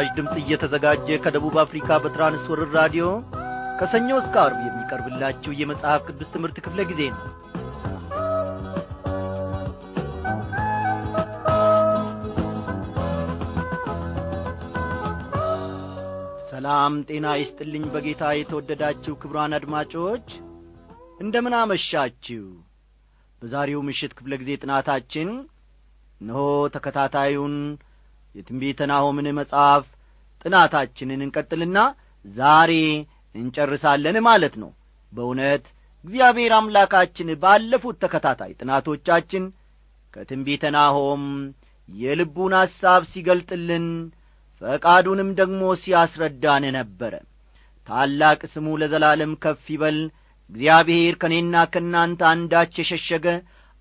ምስራች ድምፅ እየተዘጋጀ ከደቡብ አፍሪካ በትራንስወርር ራዲዮ ከሰኞ እስከ አርብ የሚቀርብላችሁ የመጽሐፍ ቅዱስ ትምህርት ክፍለ ጊዜ ነው። ሰላም ጤና ይስጥልኝ በጌታ የተወደዳችሁ ክብሯን አድማጮች እንደምን አመሻችሁ? በዛሬው ምሽት ክፍለ ጊዜ ጥናታችን እነሆ ተከታታዩን የትንቢተ ናሆምን መጽሐፍ ጥናታችንን እንቀጥልና ዛሬ እንጨርሳለን ማለት ነው። በእውነት እግዚአብሔር አምላካችን ባለፉት ተከታታይ ጥናቶቻችን ከትንቢተ ናሆም የልቡን ሐሳብ ሲገልጥልን ፈቃዱንም ደግሞ ሲያስረዳን ነበረ። ታላቅ ስሙ ለዘላለም ከፍ ይበል። እግዚአብሔር ከእኔና ከእናንተ አንዳች የሸሸገ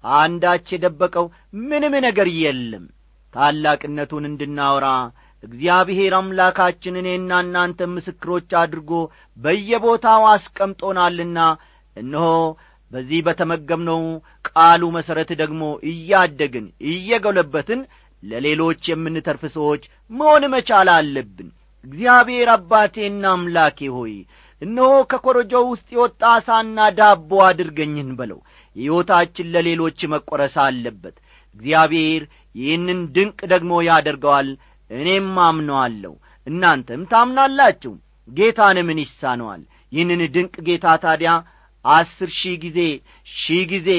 አንዳች የደበቀው ምንም ነገር የለም ታላቅነቱን እንድናወራ እግዚአብሔር አምላካችን እኔና እናንተ ምስክሮች አድርጎ በየቦታው አስቀምጦናልና እነሆ በዚህ በተመገብነው ቃሉ መሠረት ደግሞ እያደግን እየገለበትን ለሌሎች የምንተርፍ ሰዎች መሆን መቻል አለብን። እግዚአብሔር አባቴና አምላኬ ሆይ እነሆ ከኮረጆው ውስጥ የወጣ አሳና ዳቦ አድርገኝን በለው። ሕይወታችን ለሌሎች መቈረስ አለበት። እግዚአብሔር ይህንን ድንቅ ደግሞ ያደርገዋል እኔም አምነዋለሁ። እናንተም ታምናላችሁ ጌታን ምን ይሳነዋል? ይህንን ድንቅ ጌታ ታዲያ አስር ሺህ ጊዜ ሺህ ጊዜ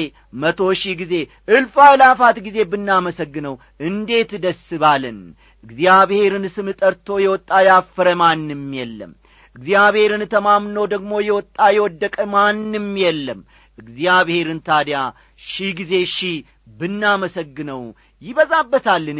መቶ ሺህ ጊዜ እልፍ አላፋት ጊዜ ብናመሰግነው እንዴት ደስ ባለን! እግዚአብሔርን ስም ጠርቶ የወጣ ያፈረ ማንም የለም። እግዚአብሔርን ተማምኖ ደግሞ የወጣ የወደቀ ማንም የለም። እግዚአብሔርን ታዲያ ሺህ ጊዜ ሺህ ብናመሰግነው ይበዛበታልን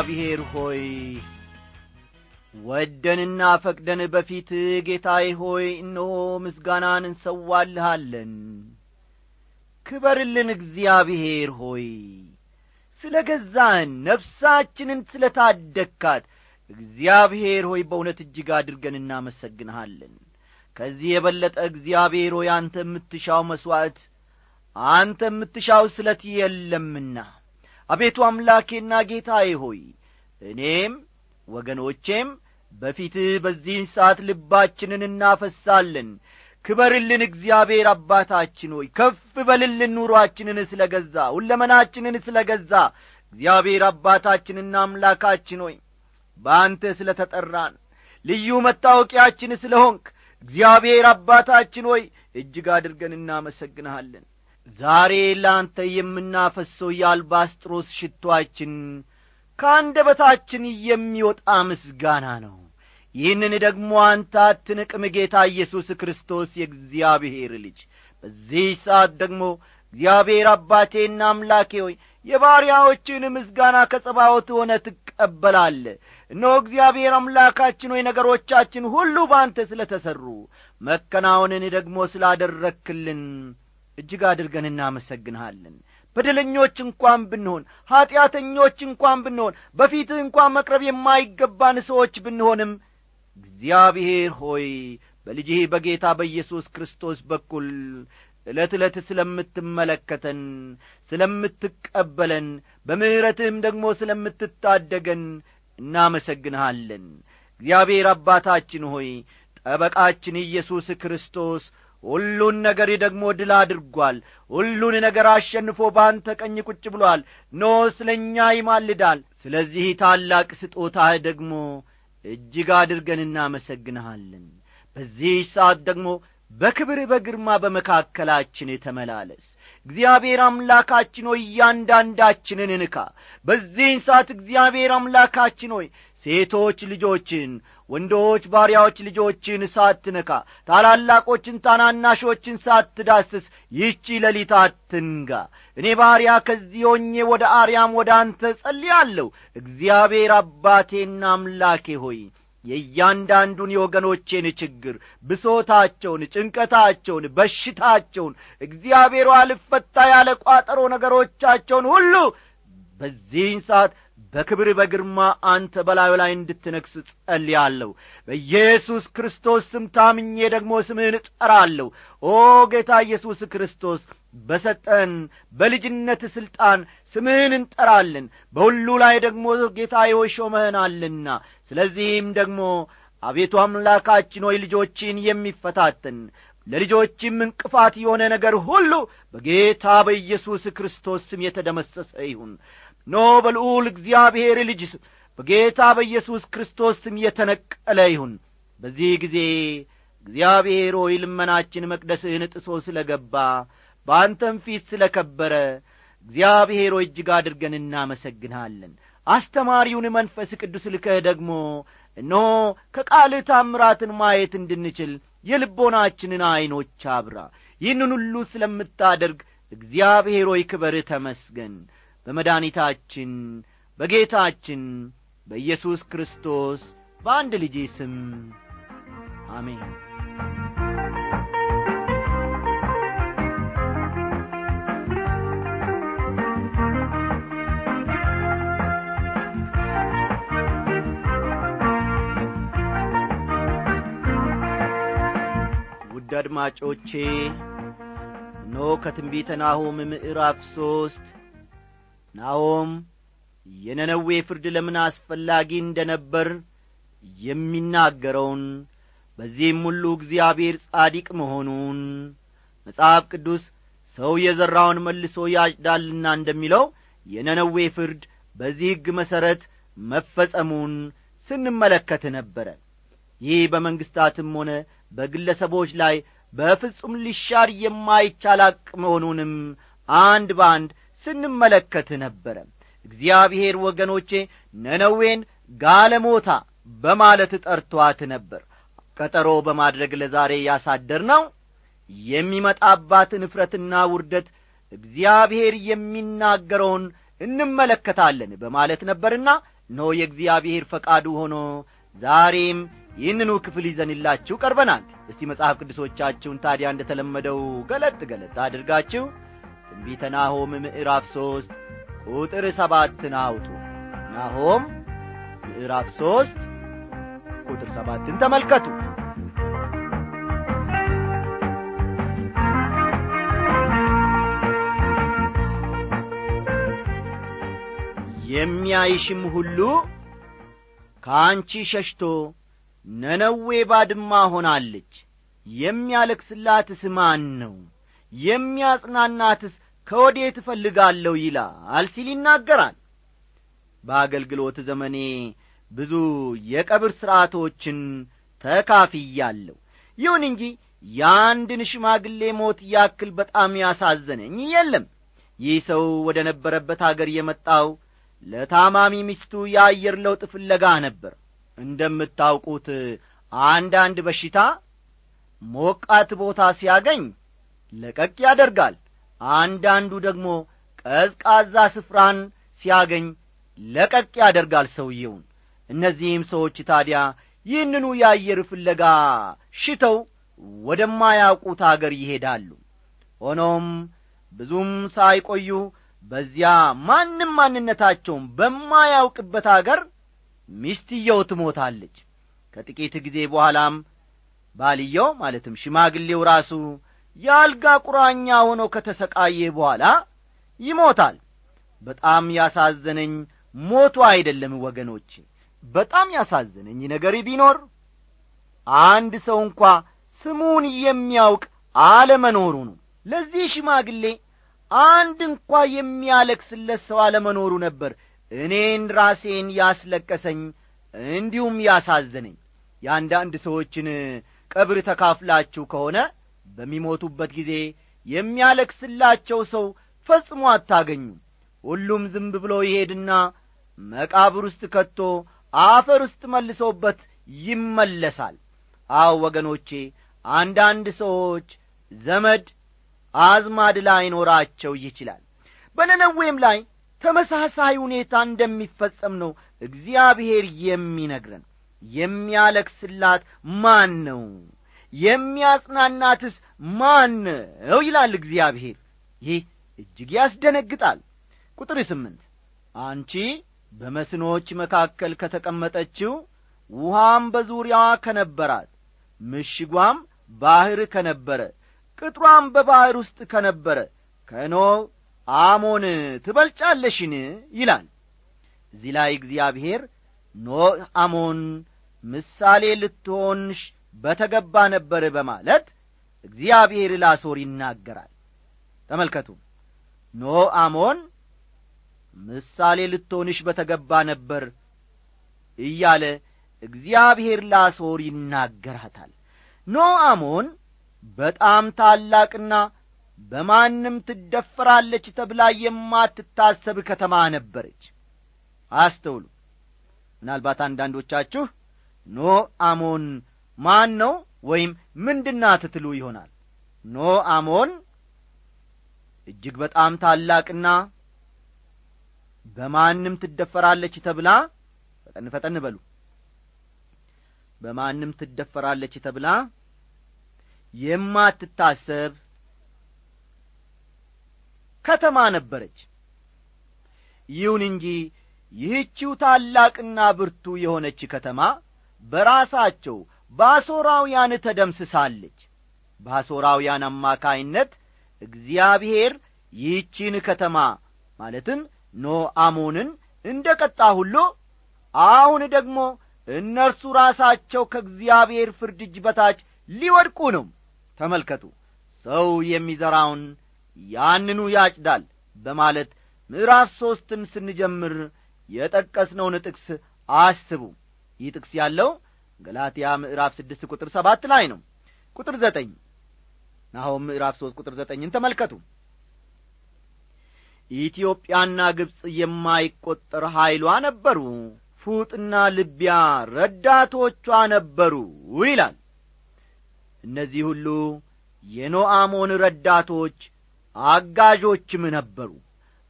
እግዚአብሔር ሆይ ወደንና ፈቅደን በፊት ጌታዬ ሆይ እነሆ ምስጋናን እንሰዋልሃለን። ክበርልን እግዚአብሔር ሆይ ስለ ገዛህን ነፍሳችንን ስለ ታደግካት እግዚአብሔር ሆይ በእውነት እጅግ አድርገን እናመሰግንሃለን። ከዚህ የበለጠ እግዚአብሔር ሆይ አንተ የምትሻው መሥዋዕት አንተ የምትሻው ስለት የለምና አቤቱ አምላኬና ጌታዬ ሆይ እኔም ወገኖቼም በፊትህ በዚህን ሰዓት ልባችንን እናፈሳለን። ክበርልን እግዚአብሔር አባታችን ሆይ ከፍ በልልን ኑሮአችንን ስለ ገዛ ሁለመናችንን ስለ ገዛ እግዚአብሔር አባታችንና አምላካችን ሆይ በአንተ ስለ ተጠራን ልዩ መታወቂያችን ስለ ሆንክ እግዚአብሔር አባታችን ሆይ እጅግ አድርገን እናመሰግንሃለን ዛሬ ለአንተ የምናፈሰው የአልባስጥሮስ ሽቶአችን ከአንደበታችን የሚወጣ ምስጋና ነው። ይህንን ደግሞ አንተ አትንቅም ጌታ ኢየሱስ ክርስቶስ የእግዚአብሔር ልጅ። በዚህ ሰዓት ደግሞ እግዚአብሔር አባቴና አምላኬ ሆይ የባሪያዎችን ምስጋና ከጸባዖት ሆነ ትቀበላለ። እነሆ እግዚአብሔር አምላካችን ሆይ ነገሮቻችን ሁሉ በአንተ ስለ ተሠሩ መከናወንን ደግሞ ስላደረክልን እጅግ አድርገን እናመሰግንሃለን። በደለኞች እንኳን ብንሆን ኀጢአተኞች እንኳን ብንሆን በፊትህ እንኳን መቅረብ የማይገባን ሰዎች ብንሆንም እግዚአብሔር ሆይ በልጅህ በጌታ በኢየሱስ ክርስቶስ በኩል ዕለት ዕለት ስለምትመለከተን ስለምትቀበለን በምሕረትህም ደግሞ ስለምትታደገን እናመሰግንሃለን። እግዚአብሔር አባታችን ሆይ ጠበቃችን ኢየሱስ ክርስቶስ ሁሉን ነገር ደግሞ ድል አድርጓል። ሁሉን ነገር አሸንፎ በአንተ ቀኝ ቁጭ ብሎአል ኖ ስለ እኛ ይማልዳል። ስለዚህ ታላቅ ስጦታህ ደግሞ እጅግ አድርገን እናመሰግንሃለን። በዚህ ሰዓት ደግሞ በክብር በግርማ በመካከላችን ተመላለስ። እግዚአብሔር አምላካችን ሆይ እያንዳንዳችንን እንካ በዚህን ሰዓት እግዚአብሔር አምላካችን ሆይ ሴቶች ልጆችን ወንዶች ባሪያዎች ልጆችን ሳትነካ ታላላቆችን ታናናሾችን ሳትዳስስ ይህቺ ሌሊት አትንጋ። እኔ ባሪያ ከዚህ ሆኜ ወደ አርያም ወደ አንተ ጸልያለሁ። እግዚአብሔር አባቴና አምላኬ ሆይ የእያንዳንዱን የወገኖቼን ችግር ብሶታቸውን ጭንቀታቸውን በሽታቸውን እግዚአብሔር አልፈታ ያለ ቋጠሮ ነገሮቻቸውን ሁሉ በዚህን ሰዓት በክብር በግርማ አንተ በላዩ ላይ እንድትነግስ ጸልያለሁ። በኢየሱስ ክርስቶስ ስም ታምኜ ደግሞ ስምህን እጠራለሁ። ኦ ጌታ ኢየሱስ ክርስቶስ በሰጠን በልጅነት ሥልጣን ስምህን እንጠራለን። በሁሉ ላይ ደግሞ ጌታ ሾመህናልና ስለዚህም ደግሞ አቤቱ አምላካችን ሆይ ልጆችን የሚፈታትን ለልጆችም እንቅፋት የሆነ ነገር ሁሉ በጌታ በኢየሱስ ክርስቶስ ስም የተደመሰሰ ይሁን ኖ በልዑል እግዚአብሔር ልጅ በጌታ በኢየሱስ ክርስቶስ ስም የተነቀለ ይሁን። በዚህ ጊዜ እግዚአብሔር ሆይ ልመናችን መቅደስህን ጥሶ ስለ ገባ በአንተም ፊት ስለ ከበረ እግዚአብሔር እጅግ አድርገን እናመሰግንሃለን። አስተማሪውን መንፈስ ቅዱስ ልከህ ደግሞ እነሆ ከቃልህ ታምራትን ማየት እንድንችል የልቦናችንን ዐይኖች አብራ። ይህንን ሁሉ ስለምታደርግ እግዚአብሔር ሆይ ክበርህ ተመስገን በመድኒታችን በጌታችን በኢየሱስ ክርስቶስ በአንድ ልጄ ስም አሜን። ውድ አድማጮቼ ኖ ከትንቢተ ናሆም ምዕራፍ ሦስት ናሆም የነነዌ ፍርድ ለምን አስፈላጊ እንደ ነበር የሚናገረውን በዚህም ሁሉ እግዚአብሔር ጻዲቅ መሆኑን መጽሐፍ ቅዱስ ሰው የዘራውን መልሶ ያጭዳልና እንደሚለው የነነዌ ፍርድ በዚህ ሕግ መሠረት መፈጸሙን ስንመለከት ነበረ። ይህ በመንግሥታትም ሆነ በግለሰቦች ላይ በፍጹም ሊሻር የማይቻል አቅ መሆኑንም አንድ በአንድ ስንመለከት ነበረ። እግዚአብሔር ወገኖቼ ነነዌን ጋለሞታ በማለት ጠርቶአት ነበር። ቀጠሮ በማድረግ ለዛሬ ያሳደር ነው የሚመጣባትን እፍረትና ውርደት እግዚአብሔር የሚናገረውን እንመለከታለን በማለት ነበርና ኖ የእግዚአብሔር ፈቃዱ ሆኖ ዛሬም ይህንኑ ክፍል ይዘንላችሁ ቀርበናል። እስቲ መጽሐፍ ቅዱሶቻችሁን ታዲያ እንደ ተለመደው ገለጥ ገለጥ አድርጋችሁ ትንቢተ ናሆም ምዕራፍ ሦስት ቁጥር ሰባትን አውጡ። ናሆም ምዕራፍ ሦስት ቁጥር ሰባትን ተመልከቱ። የሚያይሽም ሁሉ ከአንቺ ሸሽቶ ነነዌ ባድማ ሆናለች። የሚያለቅስላትስ ማን ነው የሚያጽናናትስ ከወዴት እፈልጋለሁ ይላል ሲል ይናገራል። በአገልግሎት ዘመኔ ብዙ የቀብር ሥርዓቶችን ተካፍያለሁ። ይሁን እንጂ የአንድን ሽማግሌ ሞት ያክል በጣም ያሳዘነኝ የለም። ይህ ሰው ወደ ነበረበት አገር የመጣው ለታማሚ ሚስቱ የአየር ለውጥ ፍለጋ ነበር። እንደምታውቁት አንዳንድ በሽታ ሞቃት ቦታ ሲያገኝ ለቀቅ ያደርጋል። አንዳንዱ ደግሞ ቀዝቃዛ ስፍራን ሲያገኝ ለቀቅ ያደርጋል ሰውየውን። እነዚህም ሰዎች ታዲያ ይህንኑ የአየር ፍለጋ ሽተው ወደማያውቁት አገር ይሄዳሉ። ሆኖም ብዙም ሳይቆዩ በዚያ ማንም ማንነታቸውን በማያውቅበት አገር ሚስትየው ትሞታለች። ከጥቂት ጊዜ በኋላም ባልየው ማለትም ሽማግሌው ራሱ የአልጋ ቁራኛ ሆኖ ከተሰቃየ በኋላ ይሞታል። በጣም ያሳዘነኝ ሞቱ አይደለም ወገኖቼ በጣም ያሳዘነኝ ነገር ቢኖር አንድ ሰው እንኳ ስሙን የሚያውቅ አለመኖሩ ነው። ለዚህ ሽማግሌ አንድ እንኳ የሚያለቅስለት ሰው አለመኖሩ ነበር እኔን ራሴን ያስለቀሰኝ እንዲሁም ያሳዘነኝ። የአንዳንድ ሰዎችን ቀብር ተካፍላችሁ ከሆነ በሚሞቱበት ጊዜ የሚያለቅስላቸው ሰው ፈጽሞ አታገኙም። ሁሉም ዝም ብሎ ይሄድና መቃብር ውስጥ ከቶ አፈር ውስጥ መልሶበት ይመለሳል። አው ወገኖቼ አንዳንድ ሰዎች ዘመድ አዝማድ ላይኖራቸው ይችላል። በነነዌም ላይ ተመሳሳይ ሁኔታ እንደሚፈጸም ነው እግዚአብሔር የሚነግረን። የሚያለቅስላት ማን ነው? የሚያጽናናትስ ማን ነው ይላል እግዚአብሔር? ይህ እጅግ ያስደነግጣል። ቁጥር ስምንት አንቺ በመስኖች መካከል ከተቀመጠችው ውሃም በዙሪያዋ ከነበራት ምሽጓም ባሕር ከነበረ ቅጥሯም በባሕር ውስጥ ከነበረ ከኖ አሞን ትበልጫለሽን? ይላል። እዚህ ላይ እግዚአብሔር ኖህ አሞን ምሳሌ ልትሆንሽ በተገባ ነበር በማለት እግዚአብሔር ላሶር ይናገራል። ተመልከቱ ኖ አሞን ምሳሌ ልትሆንሽ በተገባ ነበር እያለ እግዚአብሔር ላሶር ይናገራታል። ኖ አሞን በጣም ታላቅና በማንም ትደፈራለች ተብላ የማትታሰብ ከተማ ነበረች። አስተውሉ ምናልባት አንዳንዶቻችሁ ኖ አሞን ማን ነው ወይም ምንድናት ትሉ ይሆናል? ኖ አሞን እጅግ በጣም ታላቅና በማንም ትደፈራለች ተብላ ፈጠን ፈጠን በሉ። በማንም ትደፈራለች ተብላ የማትታሰብ ከተማ ነበረች። ይሁን እንጂ ይህችው ታላቅና ብርቱ የሆነች ከተማ በራሳቸው በአሦራውያን ተደምስሳለች። በአሦራውያን አማካይነት እግዚአብሔር ይህቺን ከተማ ማለትም ኖ አሞንን እንደ ቀጣ ሁሉ አሁን ደግሞ እነርሱ ራሳቸው ከእግዚአብሔር ፍርድ እጅ በታች ሊወድቁ ነው። ተመልከቱ ሰው የሚዘራውን ያንኑ ያጭዳል በማለት ምዕራፍ ሦስትን ስንጀምር የጠቀስነውን ጥቅስ አስቡ። ይህ ጥቅስ ያለው ገላትያ ምዕራፍ ስድስት ቁጥር ሰባት ላይ ነው። ቁጥር ዘጠኝ። ናሆም ምዕራፍ ሦስት ቁጥር ዘጠኝን ተመልከቱ። ኢትዮጵያና ግብፅ የማይቈጠር ኀይሏ ነበሩ ፉጥና ልቢያ ረዳቶቿ ነበሩ ይላል። እነዚህ ሁሉ የኖአሞን ረዳቶች አጋዦችም ነበሩ።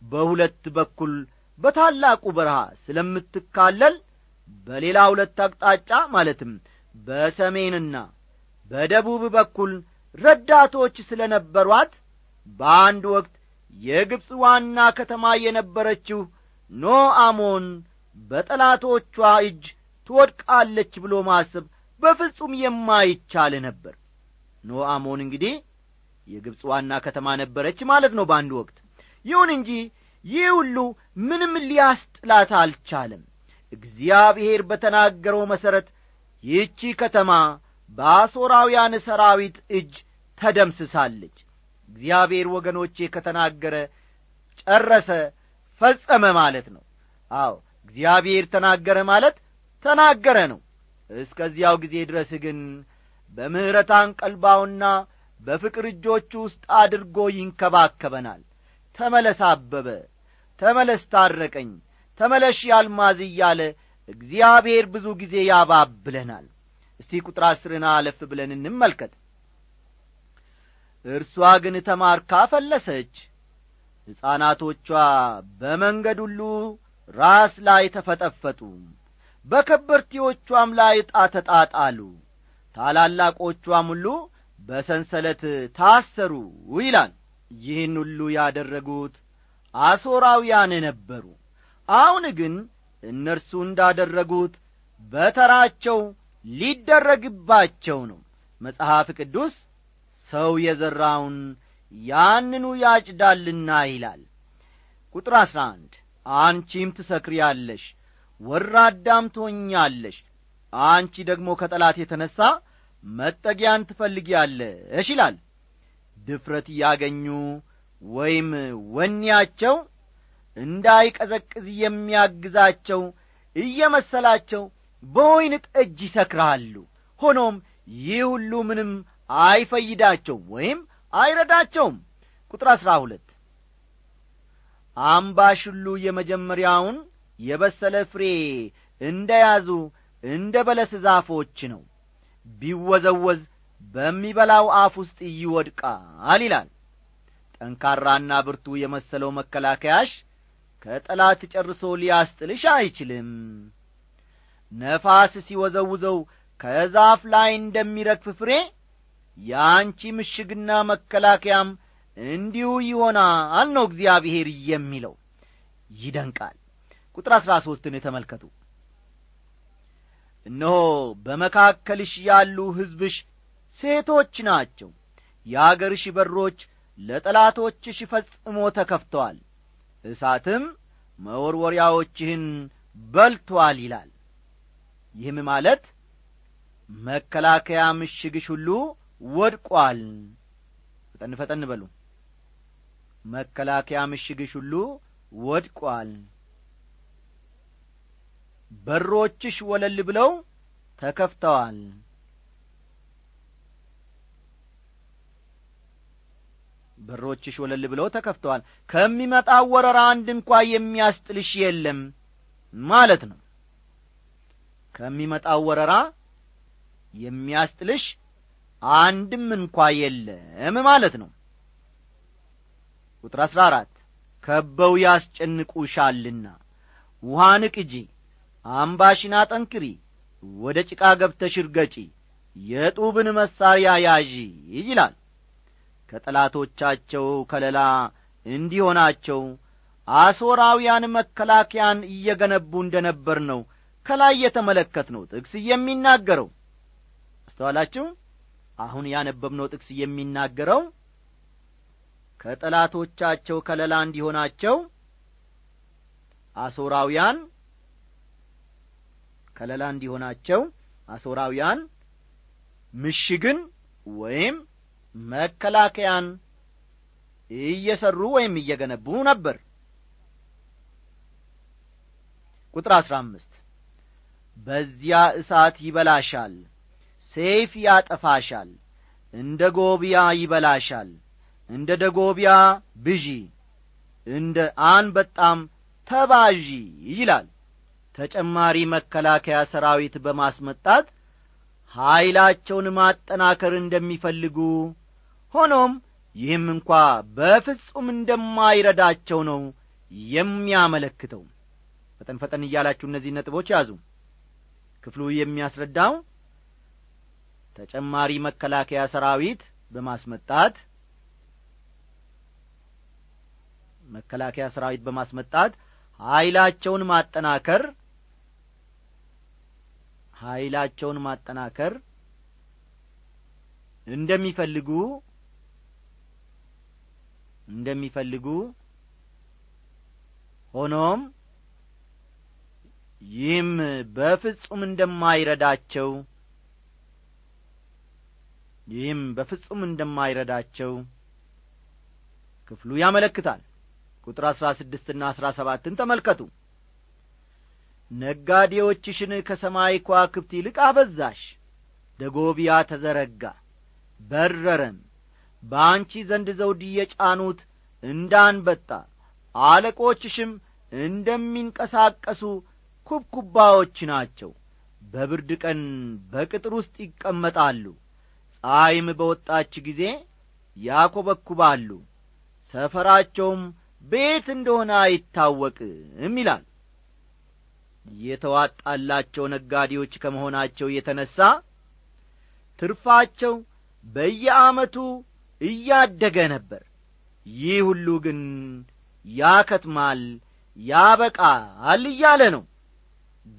በሁለት በኩል በታላቁ በረሃ ስለምትካለል በሌላ ሁለት አቅጣጫ ማለትም በሰሜንና በደቡብ በኩል ረዳቶች ስለ ነበሯት በአንድ ወቅት የግብፅ ዋና ከተማ የነበረችው ኖአሞን በጠላቶቿ እጅ ትወድቃለች ብሎ ማሰብ በፍጹም የማይቻል ነበር። ኖአሞን እንግዲህ የግብፅ ዋና ከተማ ነበረች ማለት ነው በአንድ ወቅት። ይሁን እንጂ ይህ ሁሉ ምንም ሊያስጥላት አልቻለም እግዚአብሔር በተናገረው መሠረት ይህቺ ከተማ በአሦራውያን ሰራዊት እጅ ተደምስሳለች። እግዚአብሔር ወገኖቼ ከተናገረ ጨረሰ ፈጸመ ማለት ነው። አዎ እግዚአብሔር ተናገረ ማለት ተናገረ ነው። እስከዚያው ጊዜ ድረስ ግን በምሕረት አንቀልባውና በፍቅር እጆቹ ውስጥ አድርጎ ይንከባከበናል። ተመለስ አበበ ተመለስ ታረቀኝ ተመለሽ ያልማዝ እያለ እግዚአብሔር ብዙ ጊዜ ያባብለናል። እስቲ ቁጥር አስርን አለፍ ብለን እንመልከት። እርሷ ግን ተማርካ ፈለሰች። ሕፃናቶቿ በመንገድ ሁሉ ራስ ላይ ተፈጠፈጡ። በከበርቴዎቿም ላይ ዕጣ ተጣጣሉ። ታላላቆቿም ሁሉ በሰንሰለት ታሰሩ ይላል። ይህን ሁሉ ያደረጉት አሦራውያን ነበሩ አሁን ግን እነርሱ እንዳደረጉት በተራቸው ሊደረግባቸው ነው። መጽሐፍ ቅዱስ ሰው የዘራውን ያንኑ ያጭዳልና ይላል። ቁጥር አሥራ አንድ አንቺም ትሰክሪያለሽ ወራዳም ትሆኛለሽ። አንቺ ደግሞ ከጠላት የተነሣ መጠጊያን ትፈልጊያለሽ ይላል። ድፍረት እያገኙ ወይም ወኔያቸው እንዳይቀዘቅዝ የሚያግዛቸው እየመሰላቸው በወይን ጠጅ ይሰክራሉ። ሆኖም ይህ ሁሉ ምንም አይፈይዳቸውም ወይም አይረዳቸውም። ቁጥር አሥራ ሁለት አምባሽ ሁሉ የመጀመሪያውን የበሰለ ፍሬ እንደ ያዙ እንደ በለስ ዛፎች ነው። ቢወዘወዝ በሚበላው አፍ ውስጥ ይወድቃል ይላል። ጠንካራና ብርቱ የመሰለው መከላከያሽ ከጠላት ጨርሶ ሊያስጥልሽ አይችልም። ነፋስ ሲወዘውዘው ከዛፍ ላይ እንደሚረግፍ ፍሬ የአንቺ ምሽግና መከላከያም እንዲሁ ይሆናል ነው እግዚአብሔር የሚለው። ይደንቃል። ቁጥር አሥራ ሦስትን ተመልከቱ። እነሆ በመካከልሽ ያሉ ሕዝብሽ ሴቶች ናቸው። የአገርሽ በሮች ለጠላቶችሽ ፈጽሞ ተከፍተዋል እሳትም መወርወሪያዎችህን በልቶአል ይላል። ይህም ማለት መከላከያ ምሽግሽ ሁሉ ወድቋል። ፈጠን ፈጠን በሉ። መከላከያ ምሽግሽ ሁሉ ወድቋል። በሮችሽ ወለል ብለው ተከፍተዋል በሮችሽ ወለል ብለው ተከፍተዋል። ከሚመጣው ወረራ አንድ እንኳ የሚያስጥልሽ የለም ማለት ነው። ከሚመጣው ወረራ የሚያስጥልሽ አንድም እንኳ የለም ማለት ነው። ቁጥር አሥራ አራት ከበው ያስጨንቁሻልና ውሃን ቅጂ አምባሽን አጠንክሪ ወደ ጭቃ ገብተሽ እርገጪ የጡብን መሣሪያ ያዢ ይላል ከጠላቶቻቸው ከለላ እንዲሆናቸው አሦራውያን መከላከያን እየገነቡ እንደ ነበር ነው ከላይ የተመለከት ነው ጥቅስ የሚናገረው። አስተዋላችሁ? አሁን ያነበብነው ጥቅስ የሚናገረው ከጠላቶቻቸው ከለላ እንዲሆናቸው አሦራውያን ከለላ እንዲሆናቸው አሦራውያን ምሽግን ወይም መከላከያን እየሰሩ ወይም እየገነቡ ነበር። ቁጥር አሥራ አምስት በዚያ እሳት ይበላሻል ሰይፍ ያጠፋሻል እንደ ጎብያ ይበላሻል እንደ ደጎብያ ብዢ እንደ አንበጣም ተባዢ ይላል። ተጨማሪ መከላከያ ሰራዊት በማስመጣት ኀይላቸውን ማጠናከር እንደሚፈልጉ ሆኖም ይህም እንኳ በፍጹም እንደማይረዳቸው ነው የሚያመለክተው። ፈጠን ፈጠን እያላችሁ እነዚህ ነጥቦች ያዙ። ክፍሉ የሚያስረዳው ተጨማሪ መከላከያ ሰራዊት በማስመጣት መከላከያ ሰራዊት በማስመጣት ኀይላቸውን ማጠናከር ኀይላቸውን ማጠናከር እንደሚፈልጉ እንደሚፈልጉ ሆኖም ይህም በፍጹም እንደማይረዳቸው ይህም በፍጹም እንደማይረዳቸው ክፍሉ ያመለክታል። ቁጥር አሥራ ስድስትና አሥራ ሰባትን ተመልከቱ። ነጋዴዎችሽን ከሰማይ ከዋክብት ይልቅ አበዛሽ ደጎቢያ ተዘረጋ በረረም በአንቺ ዘንድ ዘውድ የጫኑት እንዳንበጣ አለቆችሽም እንደሚንቀሳቀሱ ኩብኩባዎች ናቸው። በብርድ ቀን በቅጥር ውስጥ ይቀመጣሉ። ፀሐይም በወጣች ጊዜ ያኰበኩባሉ ሰፈራቸውም ቤት እንደሆነ አይታወቅም ይላል። የተዋጣላቸው ነጋዴዎች ከመሆናቸው የተነሣ ትርፋቸው በየዓመቱ እያደገ ነበር። ይህ ሁሉ ግን ያከትማል ያበቃል እያለ ነው።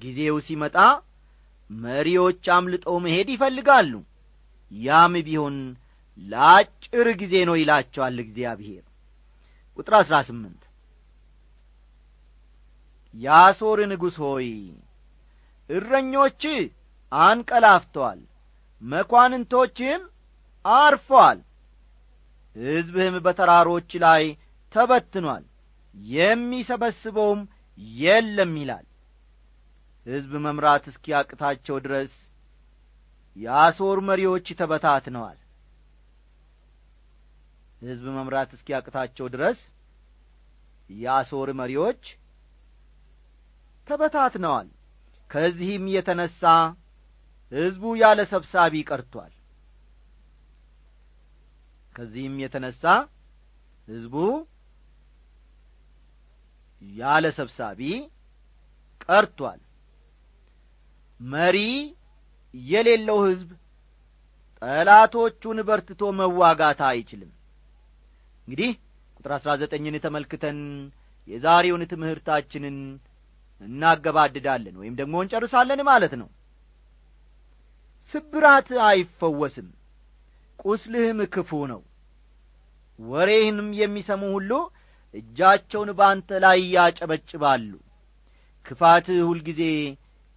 ጊዜው ሲመጣ መሪዎች አምልጠው መሄድ ይፈልጋሉ። ያም ቢሆን ለአጭር ጊዜ ነው ይላቸዋል እግዚአብሔር። ቁጥር አሥራ ስምንት የአሦር ንጉሥ ሆይ እረኞች አንቀላፍተዋል መኳንንቶችህም አርፈዋል ሕዝብህም በተራሮች ላይ ተበትኗል። የሚሰበስበውም የለም ይላል። ሕዝብ መምራት እስኪያቅታቸው ድረስ የአሦር መሪዎች ተበታትነዋል። ሕዝብ መምራት እስኪያቅታቸው ድረስ የአሦር መሪዎች ተበታትነዋል። ከዚህም የተነሣ ሕዝቡ ያለ ሰብሳቢ ቀርቶአል ከዚህም የተነሣ ሕዝቡ ያለ ሰብሳቢ ቀርቶአል መሪ የሌለው ሕዝብ ጠላቶቹን በርትቶ መዋጋት አይችልም። እንግዲህ ቁጥር አሥራ ዘጠኝን ተመልክተን የዛሬውን ትምህርታችንን እናገባድዳለን ወይም ደግሞ እንጨርሳለን ማለት ነው። ስብራት አይፈወስም ቁስልህም ክፉ ነው። ወሬህንም የሚሰሙ ሁሉ እጃቸውን በአንተ ላይ ያጨበጭባሉ። ክፋትህ ሁልጊዜ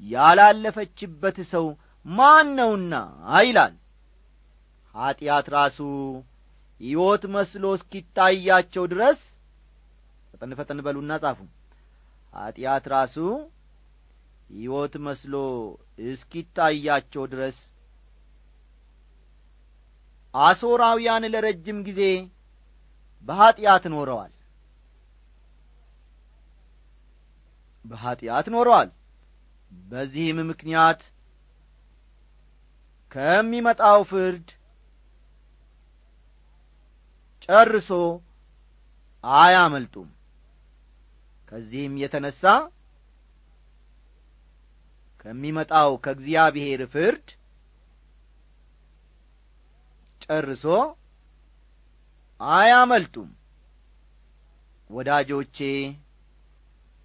ያላለፈችበት ሰው ማን ነውና ይላል። ኀጢአት ራሱ ሕይወት መስሎ እስኪታያቸው ድረስ ፈጠን ፈጠን በሉና ጻፉ። ኀጢአት ራሱ ሕይወት መስሎ እስኪታያቸው ድረስ አሦራውያን ለረጅም ጊዜ በኀጢአት ኖረዋል። በኀጢአት ኖረዋል። በዚህም ምክንያት ከሚመጣው ፍርድ ጨርሶ አያመልጡም። ከዚህም የተነሣ ከሚመጣው ከእግዚአብሔር ፍርድ ጨርሶ አያመልጡም። ወዳጆቼ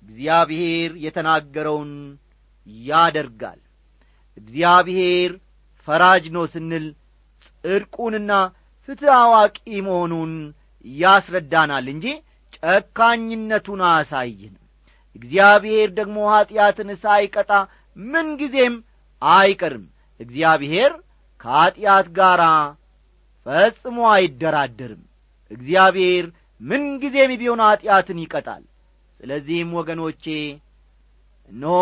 እግዚአብሔር የተናገረውን ያደርጋል። እግዚአብሔር ፈራጅ ነው ስንል ጽድቁንና ፍትሕ አዋቂ መሆኑን ያስረዳናል እንጂ ጨካኝነቱን አያሳይንም እግዚአብሔር ደግሞ ኀጢአትን ሳይቀጣ ምንጊዜም አይቀርም። እግዚአብሔር ከኀጢአት ጋር ፈጽሞ አይደራደርም። እግዚአብሔር ምንጊዜም ቢሆን ኀጢአትን ይቀጣል። ስለዚህም ወገኖቼ እነሆ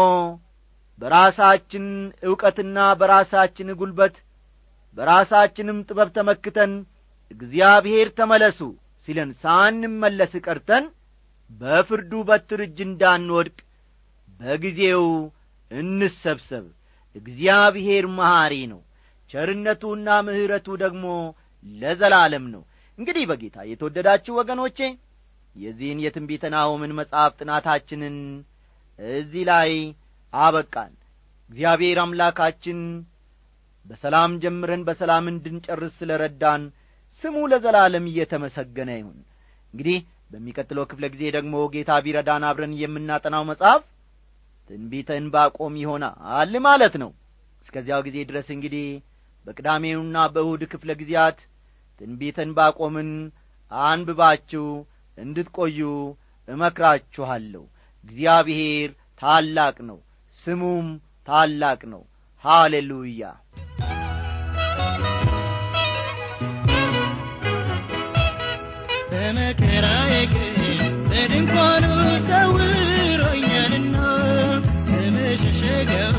በራሳችን ዕውቀትና በራሳችን ጒልበት በራሳችንም ጥበብ ተመክተን እግዚአብሔር ተመለሱ ሲለን ሳንመለስ ቀርተን በፍርዱ በትር እጅ እንዳንወድቅ በጊዜው እንሰብሰብ። እግዚአብሔር መሐሪ ነው። ቸርነቱና ምሕረቱ ደግሞ ለዘላለም ነው። እንግዲህ በጌታ የተወደዳችሁ ወገኖቼ የዚህን የትንቢተ ናሆምን መጽሐፍ ጥናታችንን እዚህ ላይ አበቃን። እግዚአብሔር አምላካችን በሰላም ጀምረን በሰላም እንድንጨርስ ስለ ረዳን ስሙ ለዘላለም እየተመሰገነ ይሁን። እንግዲህ በሚቀጥለው ክፍለ ጊዜ ደግሞ ጌታ ቢረዳን አብረን የምናጠናው መጽሐፍ ትንቢተ ዕንባቆም ይሆናል ማለት ነው። እስከዚያው ጊዜ ድረስ እንግዲህ በቅዳሜውና በእሁድ ክፍለ ጊዜያት ትንቢተ ዕንባቆምን አንብባችሁ እንድትቆዩ እመክራችኋለሁ። እግዚአብሔር ታላቅ ነው ስሙም ታላቅ ነው። ሃሌሉያ። በድንኳኑ ሰውሮኛልና በመሸሸጊያው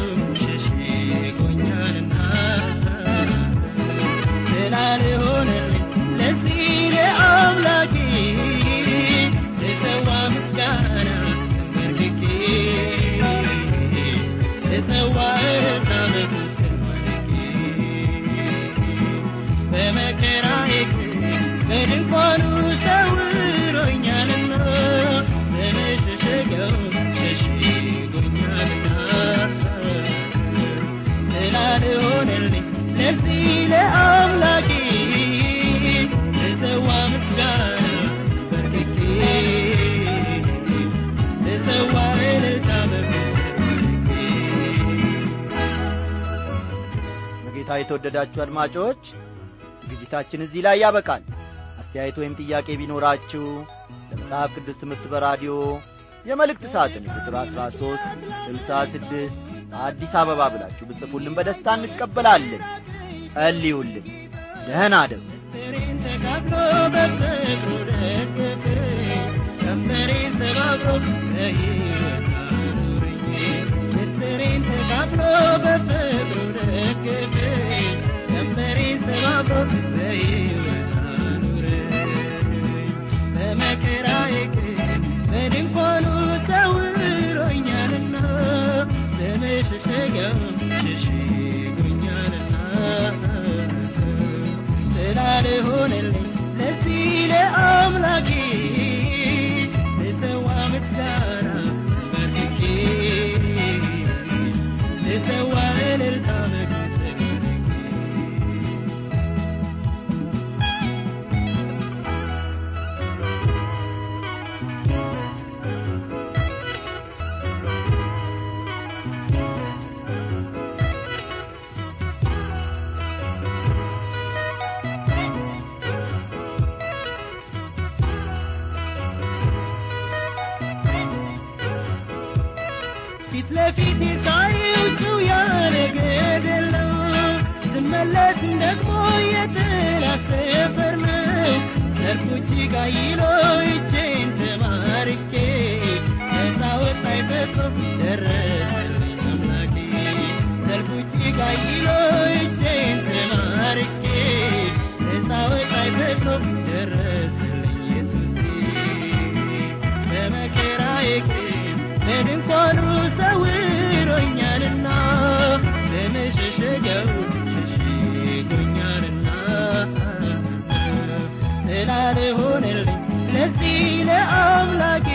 የተወደዳችሁ አድማጮች ዝግጅታችን እዚህ ላይ ያበቃል። አስተያየት ወይም ጥያቄ ቢኖራችሁ ለመጽሐፍ ቅዱስ ትምህርት በራዲዮ የመልእክት ሳጥን ቁጥር አሥራ ሦስት ስልሳ ስድስት አዲስ አበባ ብላችሁ ብጽፉልን በደስታ እንቀበላለን። ጸልዩልን። ደህና አደሩ ተካፍሎ በፍቅሩ ደገፈኝ። ቀንበሬን ሰባብሮ በፍቅሩ ቀንበሬን ሰባብሮ ልሁንልኝ ለዚህ ለአምላኬ